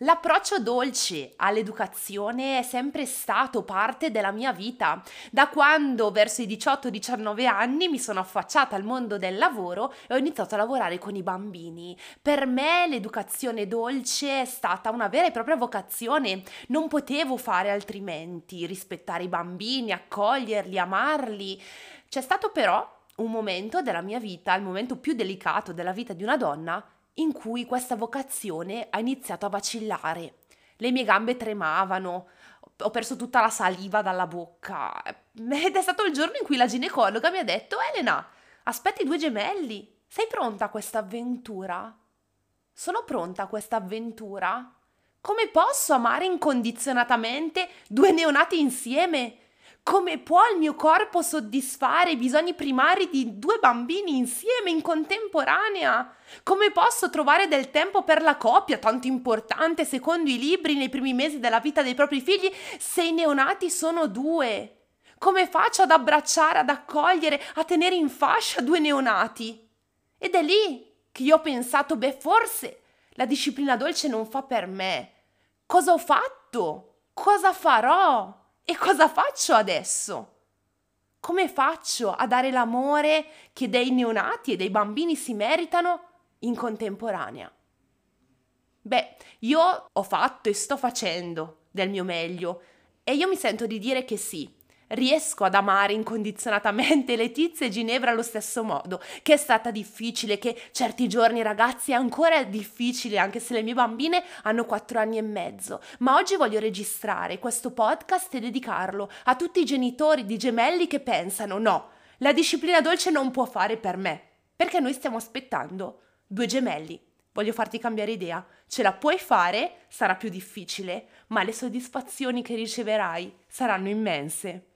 L'approccio dolce all'educazione è sempre stato parte della mia vita. Da quando verso i 18-19 anni mi sono affacciata al mondo del lavoro e ho iniziato a lavorare con i bambini. Per me l'educazione dolce è stata una vera e propria vocazione. Non potevo fare altrimenti, rispettare i bambini, accoglierli, amarli. C'è stato però un momento della mia vita, il momento più delicato della vita di una donna, in cui questa vocazione ha iniziato a vacillare. Le mie gambe tremavano, ho perso tutta la saliva dalla bocca ed è stato il giorno in cui la ginecologa mi ha detto Elena, aspetti due gemelli, sei pronta a questa avventura? Sono pronta a questa avventura? Come posso amare incondizionatamente due neonati insieme? Come può il mio corpo soddisfare i bisogni primari di due bambini insieme in contemporanea? Come posso trovare del tempo per la coppia, tanto importante secondo i libri nei primi mesi della vita dei propri figli, se i neonati sono due? Come faccio ad abbracciare, ad accogliere, a tenere in fascia due neonati? Ed è lì che io ho pensato, beh, forse la disciplina dolce non fa per me. Cosa ho fatto? Cosa farò? E cosa faccio adesso? Come faccio a dare l'amore che dei neonati e dei bambini si meritano in contemporanea? Beh, io ho fatto e sto facendo del mio meglio e io mi sento di dire che sì, riesco ad amare incondizionatamente Letizia e Ginevra allo stesso modo, che è stata difficile, che certi giorni ragazzi è ancora difficile, anche se le mie bambine hanno quattro anni e mezzo. Ma oggi voglio registrare questo podcast e dedicarlo a tutti i genitori di gemelli che pensano no, la disciplina dolce non può fare per me, perché noi stiamo aspettando due gemelli. Voglio farti cambiare idea. Ce la puoi fare, sarà più difficile, ma le soddisfazioni che riceverai saranno immense.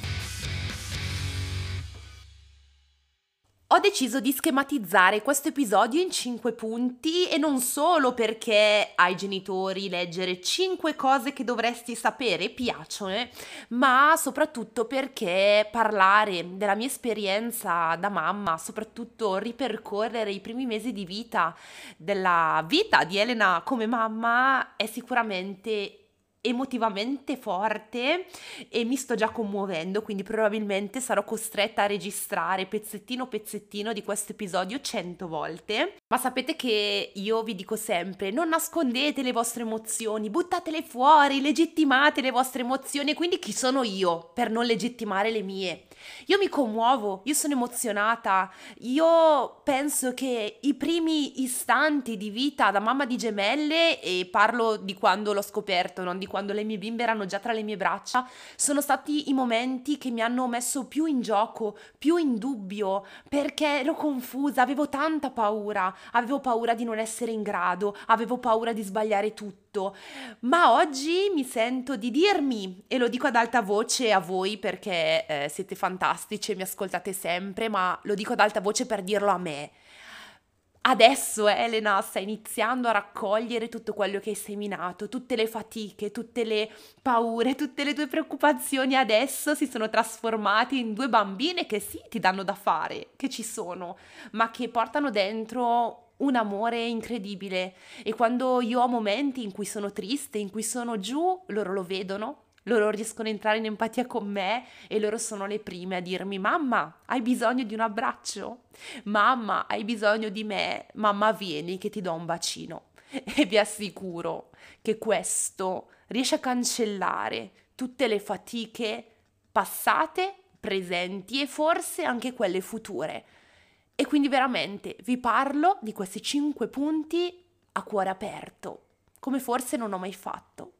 Deciso di schematizzare questo episodio in 5 punti e non solo perché ai genitori leggere 5 cose che dovresti sapere piacciono, eh, ma soprattutto perché parlare della mia esperienza da mamma, soprattutto ripercorrere i primi mesi di vita della vita di Elena come mamma è sicuramente emotivamente forte e mi sto già commuovendo, quindi probabilmente sarò costretta a registrare pezzettino pezzettino di questo episodio cento volte. Ma sapete che io vi dico sempre, non nascondete le vostre emozioni, buttatele fuori, legittimate le vostre emozioni, quindi chi sono io per non legittimare le mie? Io mi commuovo, io sono emozionata, io penso che i primi istanti di vita da mamma di gemelle, e parlo di quando l'ho scoperto, non di quando le mie bimbe erano già tra le mie braccia, sono stati i momenti che mi hanno messo più in gioco, più in dubbio, perché ero confusa, avevo tanta paura, avevo paura di non essere in grado, avevo paura di sbagliare tutto, ma oggi mi sento di dirmi, e lo dico ad alta voce a voi perché eh, siete fantastici, e mi ascoltate sempre, ma lo dico ad alta voce per dirlo a me. Adesso Elena sta iniziando a raccogliere tutto quello che hai seminato, tutte le fatiche, tutte le paure, tutte le tue preoccupazioni adesso si sono trasformate in due bambine che sì, ti danno da fare, che ci sono, ma che portano dentro un amore incredibile. E quando io ho momenti in cui sono triste, in cui sono giù, loro lo vedono loro riescono a entrare in empatia con me e loro sono le prime a dirmi mamma, hai bisogno di un abbraccio? Mamma, hai bisogno di me? Mamma, vieni che ti do un bacino. E vi assicuro che questo riesce a cancellare tutte le fatiche passate, presenti e forse anche quelle future. E quindi veramente vi parlo di questi cinque punti a cuore aperto, come forse non ho mai fatto.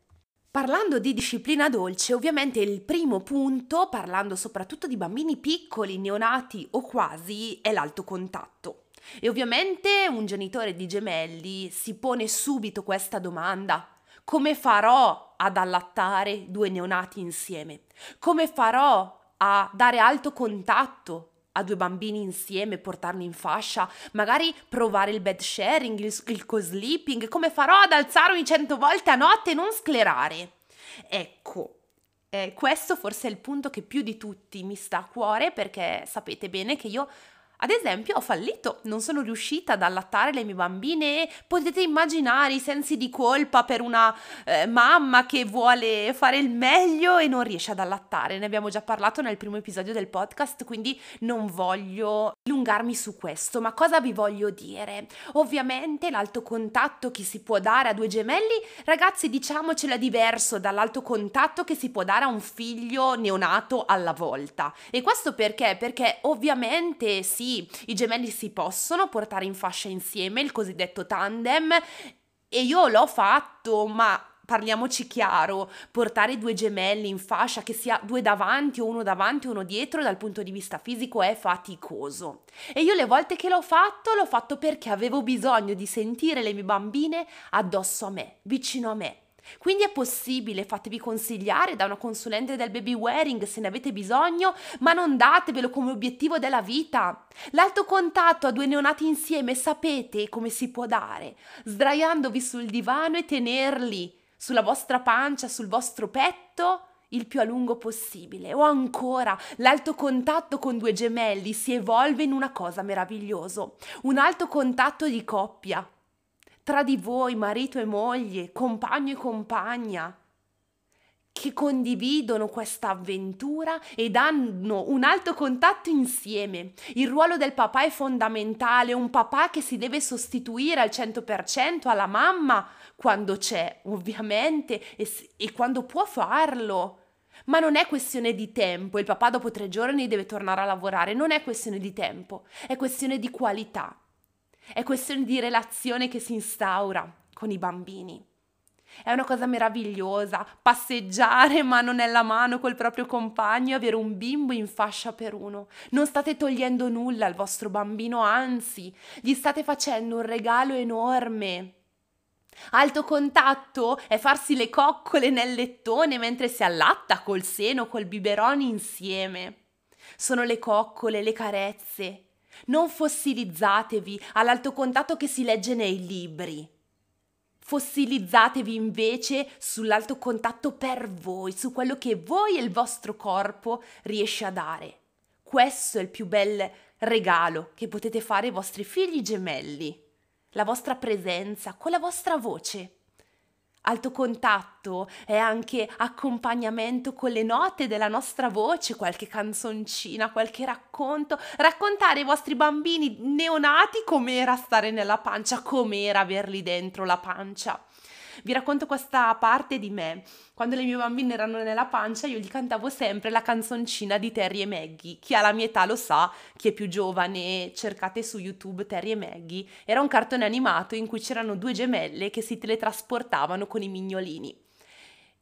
Parlando di disciplina dolce, ovviamente il primo punto, parlando soprattutto di bambini piccoli, neonati o quasi, è l'alto contatto. E ovviamente un genitore di gemelli si pone subito questa domanda. Come farò ad allattare due neonati insieme? Come farò a dare alto contatto a due bambini insieme, portarli in fascia, magari provare il bed sharing, il, il co-sleeping, come farò ad alzarmi cento volte a notte e non sclerare. Ecco, eh, questo forse è il punto che più di tutti mi sta a cuore perché sapete bene che io ad esempio, ho fallito, non sono riuscita ad allattare le mie bambine e potete immaginare i sensi di colpa per una eh, mamma che vuole fare il meglio e non riesce ad allattare. Ne abbiamo già parlato nel primo episodio del podcast, quindi non voglio allungarmi su questo, ma cosa vi voglio dire? Ovviamente l'alto contatto che si può dare a due gemelli, ragazzi, diciamocela diverso dall'alto contatto che si può dare a un figlio neonato alla volta. E questo perché? Perché ovviamente sì, i gemelli si possono portare in fascia insieme, il cosiddetto tandem, e io l'ho fatto, ma parliamoci chiaro, portare due gemelli in fascia, che sia due davanti o uno davanti o uno dietro, dal punto di vista fisico è faticoso. E io le volte che l'ho fatto, l'ho fatto perché avevo bisogno di sentire le mie bambine addosso a me, vicino a me. Quindi è possibile, fatevi consigliare da una consulente del baby wearing se ne avete bisogno, ma non datevelo come obiettivo della vita. L'alto contatto a due neonati insieme sapete come si può dare, sdraiandovi sul divano e tenerli sulla vostra pancia, sul vostro petto il più a lungo possibile. O ancora, l'alto contatto con due gemelli si evolve in una cosa meravigliosa, un alto contatto di coppia tra di voi, marito e moglie, compagno e compagna, che condividono questa avventura ed hanno un alto contatto insieme. Il ruolo del papà è fondamentale, un papà che si deve sostituire al 100% alla mamma quando c'è, ovviamente, e, e quando può farlo. Ma non è questione di tempo, il papà dopo tre giorni deve tornare a lavorare, non è questione di tempo, è questione di qualità. È questione di relazione che si instaura con i bambini. È una cosa meravigliosa passeggiare mano nella mano col proprio compagno e avere un bimbo in fascia per uno. Non state togliendo nulla al vostro bambino, anzi, gli state facendo un regalo enorme. Alto contatto è farsi le coccole nel lettone mentre si allatta col seno, col biberone insieme. Sono le coccole, le carezze, non fossilizzatevi all'alto contatto che si legge nei libri. Fossilizzatevi invece sull'alto contatto per voi, su quello che voi e il vostro corpo riesce a dare. Questo è il più bel regalo che potete fare ai vostri figli gemelli. La vostra presenza con la vostra voce. Alto contatto è anche accompagnamento con le note della nostra voce, qualche canzoncina, qualche racconto, raccontare ai vostri bambini neonati com'era stare nella pancia, com'era averli dentro la pancia. Vi racconto questa parte di me. Quando le mie bambine erano nella pancia, io gli cantavo sempre la canzoncina di Terry e Maggie. Chi ha la mia età lo sa, chi è più giovane, cercate su YouTube Terry e Maggie. Era un cartone animato in cui c'erano due gemelle che si teletrasportavano con i mignolini.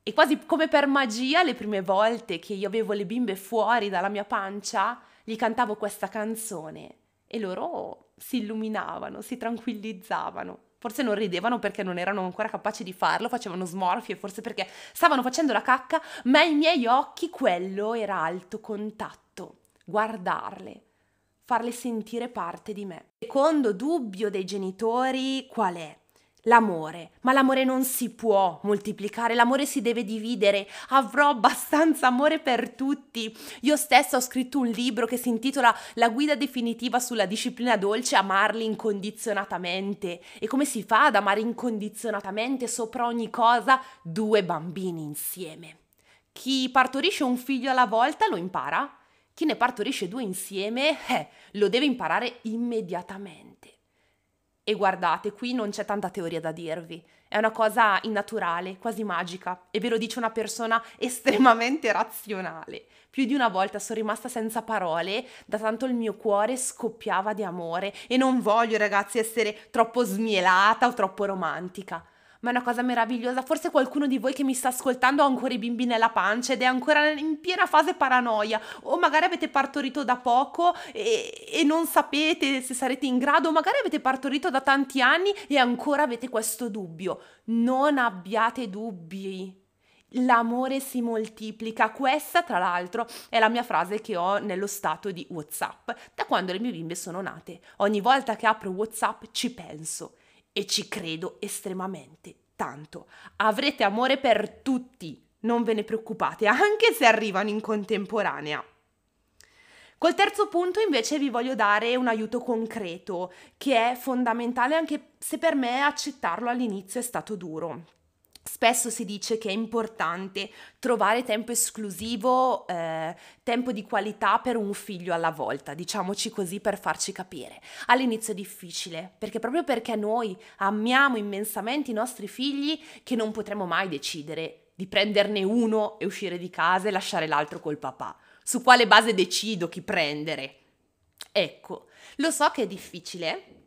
E quasi come per magia, le prime volte che io avevo le bimbe fuori dalla mia pancia, gli cantavo questa canzone e loro si illuminavano, si tranquillizzavano. Forse non ridevano perché non erano ancora capaci di farlo, facevano smorfie, forse perché stavano facendo la cacca, ma ai miei occhi quello era alto contatto. Guardarle, farle sentire parte di me. Secondo dubbio dei genitori qual è? L'amore, ma l'amore non si può moltiplicare, l'amore si deve dividere. Avrò abbastanza amore per tutti. Io stessa ho scritto un libro che si intitola La guida definitiva sulla disciplina dolce, amarli incondizionatamente. E come si fa ad amare incondizionatamente sopra ogni cosa due bambini insieme? Chi partorisce un figlio alla volta lo impara, chi ne partorisce due insieme, eh, lo deve imparare immediatamente. E guardate, qui non c'è tanta teoria da dirvi, è una cosa innaturale, quasi magica, e ve lo dice una persona estremamente razionale. Più di una volta sono rimasta senza parole, da tanto il mio cuore scoppiava di amore. E non voglio ragazzi essere troppo smielata o troppo romantica ma è una cosa meravigliosa. Forse qualcuno di voi che mi sta ascoltando ha ancora i bimbi nella pancia ed è ancora in piena fase paranoia, o magari avete partorito da poco e, e non sapete se sarete in grado, o magari avete partorito da tanti anni e ancora avete questo dubbio. Non abbiate dubbi. l'amore si moltiplica. Questa, tra l'altro, è la mia frase che ho nello stato di WhatsApp da quando le mie bimbe sono nate. Ogni volta che apro WhatsApp ci penso e ci credo estremamente tanto. Avrete amore per tutti, non ve ne preoccupate, anche se arrivano in contemporanea. Col terzo punto invece vi voglio dare un aiuto concreto che è fondamentale anche se per me accettarlo all'inizio è stato duro. Spesso si dice che è importante trovare tempo esclusivo, eh, tempo di qualità per un figlio alla volta, diciamoci così per farci capire. All'inizio è difficile, perché proprio perché noi amiamo immensamente i nostri figli che non potremo mai decidere di prenderne uno e uscire di casa e lasciare l'altro col papà. Su quale base decido chi prendere? Ecco, lo so che è difficile,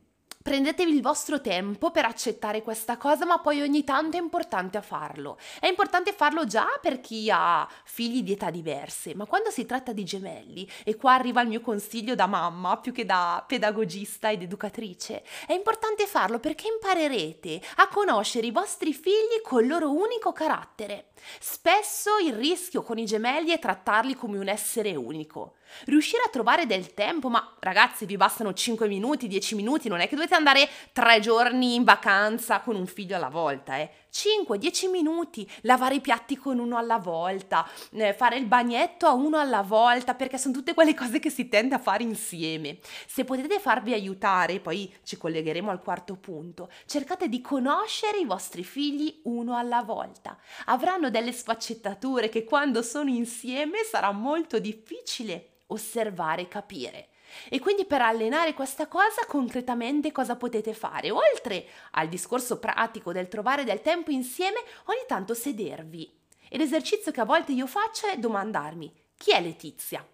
Prendetevi il vostro tempo per accettare questa cosa, ma poi ogni tanto è importante farlo. È importante farlo già per chi ha figli di età diverse, ma quando si tratta di gemelli, e qua arriva il mio consiglio da mamma più che da pedagogista ed educatrice, è importante farlo perché imparerete a conoscere i vostri figli col loro unico carattere. Spesso il rischio con i gemelli è trattarli come un essere unico. Riuscire a trovare del tempo, ma ragazzi vi bastano 5 minuti, 10 minuti, non è che dovete andare 3 giorni in vacanza con un figlio alla volta, eh. 5-10 minuti, lavare i piatti con uno alla volta, eh, fare il bagnetto a uno alla volta, perché sono tutte quelle cose che si tende a fare insieme. Se potete farvi aiutare, poi ci collegheremo al quarto punto, cercate di conoscere i vostri figli uno alla volta. Avranno delle sfaccettature che quando sono insieme sarà molto difficile osservare e capire. E quindi per allenare questa cosa concretamente cosa potete fare? Oltre al discorso pratico del trovare del tempo insieme, ogni tanto sedervi. E l'esercizio che a volte io faccio è domandarmi chi è Letizia?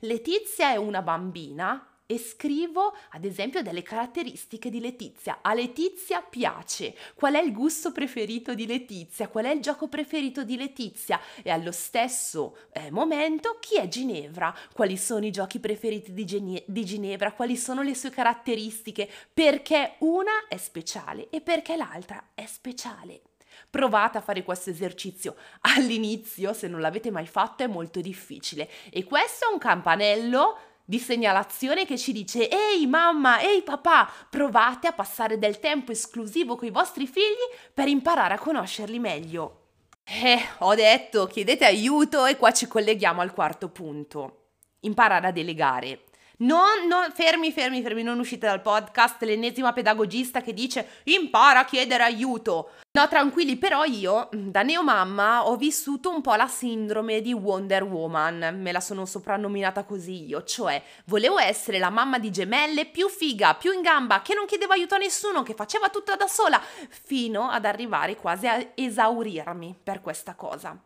Letizia è una bambina e scrivo ad esempio delle caratteristiche di Letizia. A Letizia piace, qual è il gusto preferito di Letizia, qual è il gioco preferito di Letizia e allo stesso eh, momento chi è Ginevra, quali sono i giochi preferiti di, Gene- di Ginevra, quali sono le sue caratteristiche, perché una è speciale e perché l'altra è speciale. Provate a fare questo esercizio. All'inizio, se non l'avete mai fatto, è molto difficile. E questo è un campanello di segnalazione che ci dice ehi mamma, ehi papà, provate a passare del tempo esclusivo con i vostri figli per imparare a conoscerli meglio. Eh, ho detto, chiedete aiuto e qua ci colleghiamo al quarto punto. Imparare a delegare. Non, non, fermi, fermi, fermi, non uscite dal podcast, l'ennesima pedagogista che dice impara a chiedere aiuto. No, tranquilli, però io, da neomamma, ho vissuto un po' la sindrome di Wonder Woman, me la sono soprannominata così io, cioè volevo essere la mamma di gemelle più figa, più in gamba, che non chiedeva aiuto a nessuno, che faceva tutto da sola, fino ad arrivare quasi a esaurirmi per questa cosa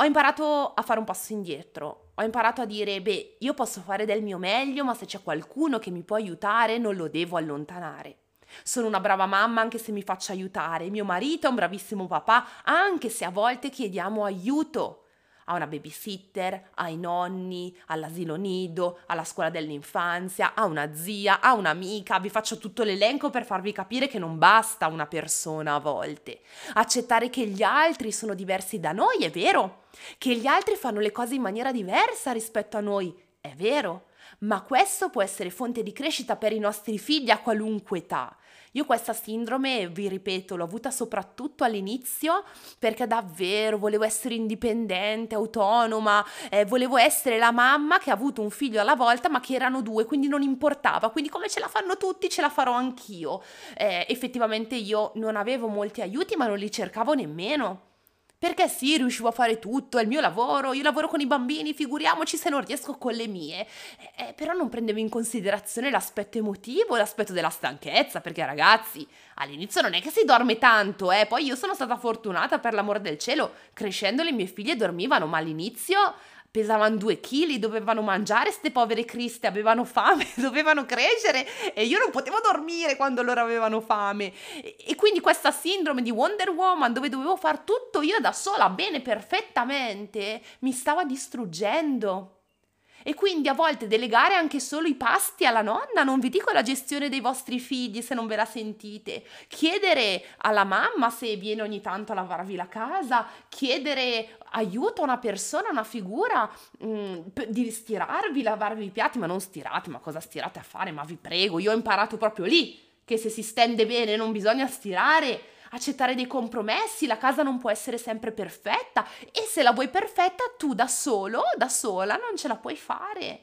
ho imparato a fare un passo indietro, ho imparato a dire, beh, io posso fare del mio meglio, ma se c'è qualcuno che mi può aiutare non lo devo allontanare. Sono una brava mamma anche se mi faccio aiutare, mio marito è un bravissimo papà anche se a volte chiediamo aiuto a una babysitter, ai nonni, all'asilo nido, alla scuola dell'infanzia, a una zia, a un'amica. Vi faccio tutto l'elenco per farvi capire che non basta una persona a volte. Accettare che gli altri sono diversi da noi, è vero. Che gli altri fanno le cose in maniera diversa rispetto a noi, è vero. Ma questo può essere fonte di crescita per i nostri figli a qualunque età. Io questa sindrome, vi ripeto, l'ho avuta soprattutto all'inizio perché davvero volevo essere indipendente, autonoma, eh, volevo essere la mamma che ha avuto un figlio alla volta ma che erano due, quindi non importava, quindi come ce la fanno tutti ce la farò anch'io. Eh, effettivamente io non avevo molti aiuti ma non li cercavo nemmeno. Perché sì, riuscivo a fare tutto, è il mio lavoro, io lavoro con i bambini, figuriamoci se non riesco con le mie. Eh, però non prendevo in considerazione l'aspetto emotivo, l'aspetto della stanchezza, perché ragazzi, all'inizio non è che si dorme tanto, eh. Poi io sono stata fortunata, per l'amor del cielo, crescendo le mie figlie dormivano, ma all'inizio pesavano due chili, dovevano mangiare, ste povere criste avevano fame, dovevano crescere e io non potevo dormire quando loro avevano fame. E, e quindi questa sindrome di Wonder Woman dove dovevo fare tutto io da sola, bene, perfettamente, mi stava distruggendo. E quindi a volte delegare anche solo i pasti alla nonna, non vi dico la gestione dei vostri figli se non ve la sentite, chiedere alla mamma se viene ogni tanto a lavarvi la casa, chiedere aiuto a una persona, una figura, mh, mm, di stirarvi, lavarvi i piatti, ma non stirate, ma cosa stirate a fare? Ma vi prego, io ho imparato proprio lì che se si stende bene non bisogna stirare accettare dei compromessi, la casa non può essere sempre perfetta e se la vuoi perfetta tu da solo, da sola, non ce la puoi fare.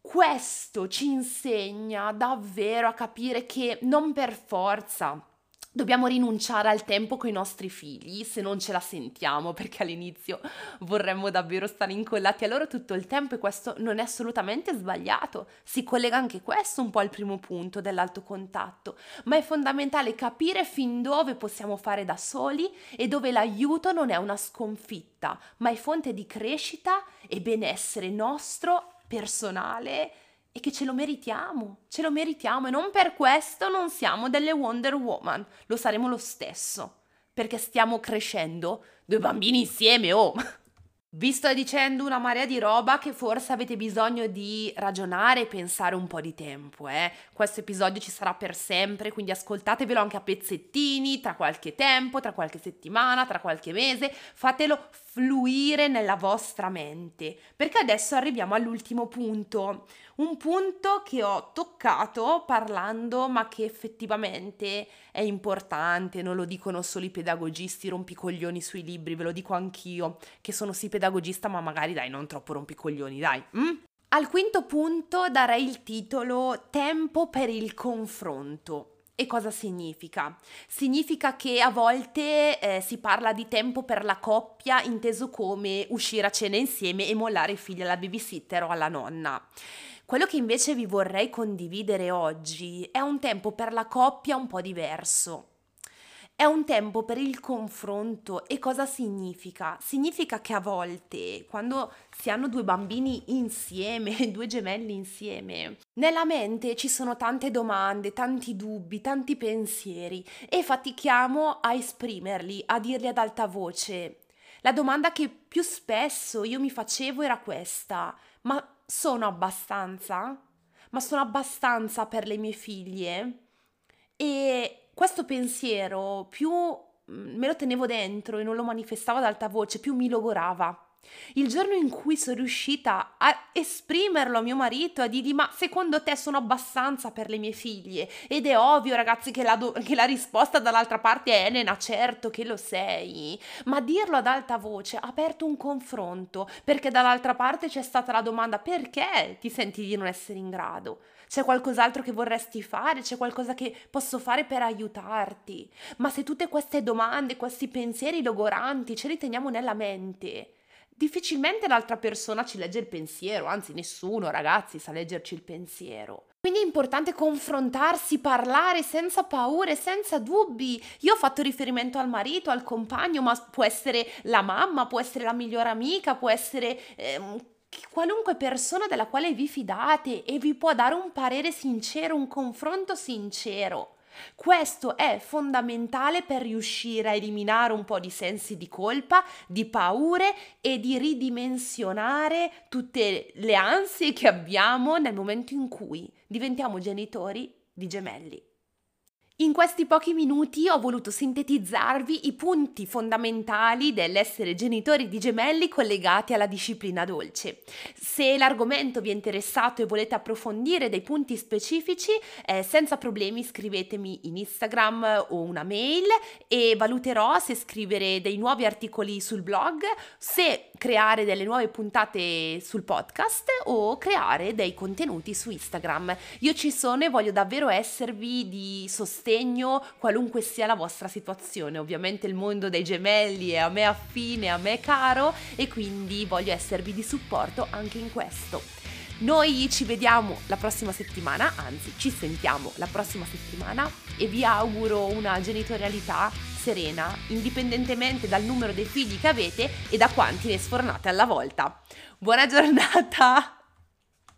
Questo ci insegna davvero a capire che non per forza Dobbiamo rinunciare al tempo con i nostri figli se non ce la sentiamo, perché all'inizio vorremmo davvero stare incollati a loro tutto il tempo e questo non è assolutamente sbagliato. Si collega anche questo un po' al primo punto dell'alto contatto, ma è fondamentale capire fin dove possiamo fare da soli e dove l'aiuto non è una sconfitta, ma è fonte di crescita e benessere nostro personale e che ce lo meritiamo, ce lo meritiamo e non per questo non siamo delle Wonder Woman, lo saremo lo stesso, perché stiamo crescendo due bambini insieme, oh! Vi sto dicendo una marea di roba che forse avete bisogno di ragionare e pensare un po' di tempo, eh. Questo episodio ci sarà per sempre, quindi ascoltatevelo anche a pezzettini, tra qualche tempo, tra qualche settimana, tra qualche mese, fatelo fluire nella vostra mente, perché adesso arriviamo all'ultimo punto, un punto che ho toccato parlando, ma che effettivamente è importante, non lo dicono solo i pedagogisti rompicoglioni sui libri, ve lo dico anch'io, che sono sì pedagogista, ma magari dai, non troppo rompicoglioni, dai. Mm? Al quinto punto darei il titolo Tempo per il confronto. E cosa significa? Significa che a volte eh, si parla di tempo per la coppia inteso come uscire a cena insieme e mollare i figli alla babysitter o alla nonna. Quello che invece vi vorrei condividere oggi è un tempo per la coppia un po' diverso. È un tempo per il confronto e cosa significa? Significa che a volte, quando si hanno due bambini insieme, due gemelli insieme, nella mente ci sono tante domande, tanti dubbi, tanti pensieri e fatichiamo a esprimerli, a dirli ad alta voce. La domanda che più spesso io mi facevo era questa, ma sono abbastanza? Ma sono abbastanza per le mie figlie? E questo pensiero più mm, me lo tenevo dentro e non lo manifestavo ad alta voce, più mi logorava. Il giorno in cui sono riuscita a esprimerlo a mio marito, a dirgli ma secondo te sono abbastanza per le mie figlie? Ed è ovvio ragazzi che la, do- che la risposta dall'altra parte è Elena, certo che lo sei, ma dirlo ad alta voce ha aperto un confronto, perché dall'altra parte c'è stata la domanda perché ti senti di non essere in grado? C'è qualcos'altro che vorresti fare? C'è qualcosa che posso fare per aiutarti? Ma se tutte queste domande, questi pensieri logoranti ce li teniamo nella mente, difficilmente l'altra persona ci legge il pensiero, anzi nessuno ragazzi sa leggerci il pensiero. Quindi è importante confrontarsi, parlare senza paure, senza dubbi. Io ho fatto riferimento al marito, al compagno, ma può essere la mamma, può essere la migliore amica, può essere eh, qualunque persona della quale vi fidate e vi può dare un parere sincero, un confronto sincero. Questo è fondamentale per riuscire a eliminare un po' di sensi di colpa, di paure e di ridimensionare tutte le ansie che abbiamo nel momento in cui diventiamo genitori di gemelli. In questi pochi minuti ho voluto sintetizzarvi i punti fondamentali dell'essere genitori di gemelli collegati alla disciplina dolce. Se l'argomento vi è interessato e volete approfondire dei punti specifici, eh, senza problemi scrivetemi in Instagram o una mail e valuterò se scrivere dei nuovi articoli sul blog, se creare delle nuove puntate sul podcast o creare dei contenuti su Instagram. Io ci sono e voglio davvero esservi di sostegno sostegno qualunque sia la vostra situazione. Ovviamente il mondo dei gemelli è a me affine, a me caro e quindi voglio esservi di supporto anche in questo. Noi ci vediamo la prossima settimana, anzi ci sentiamo la prossima settimana e vi auguro una genitorialità serena, indipendentemente dal numero dei figli che avete e da quanti ne sfornate alla volta. Buona giornata!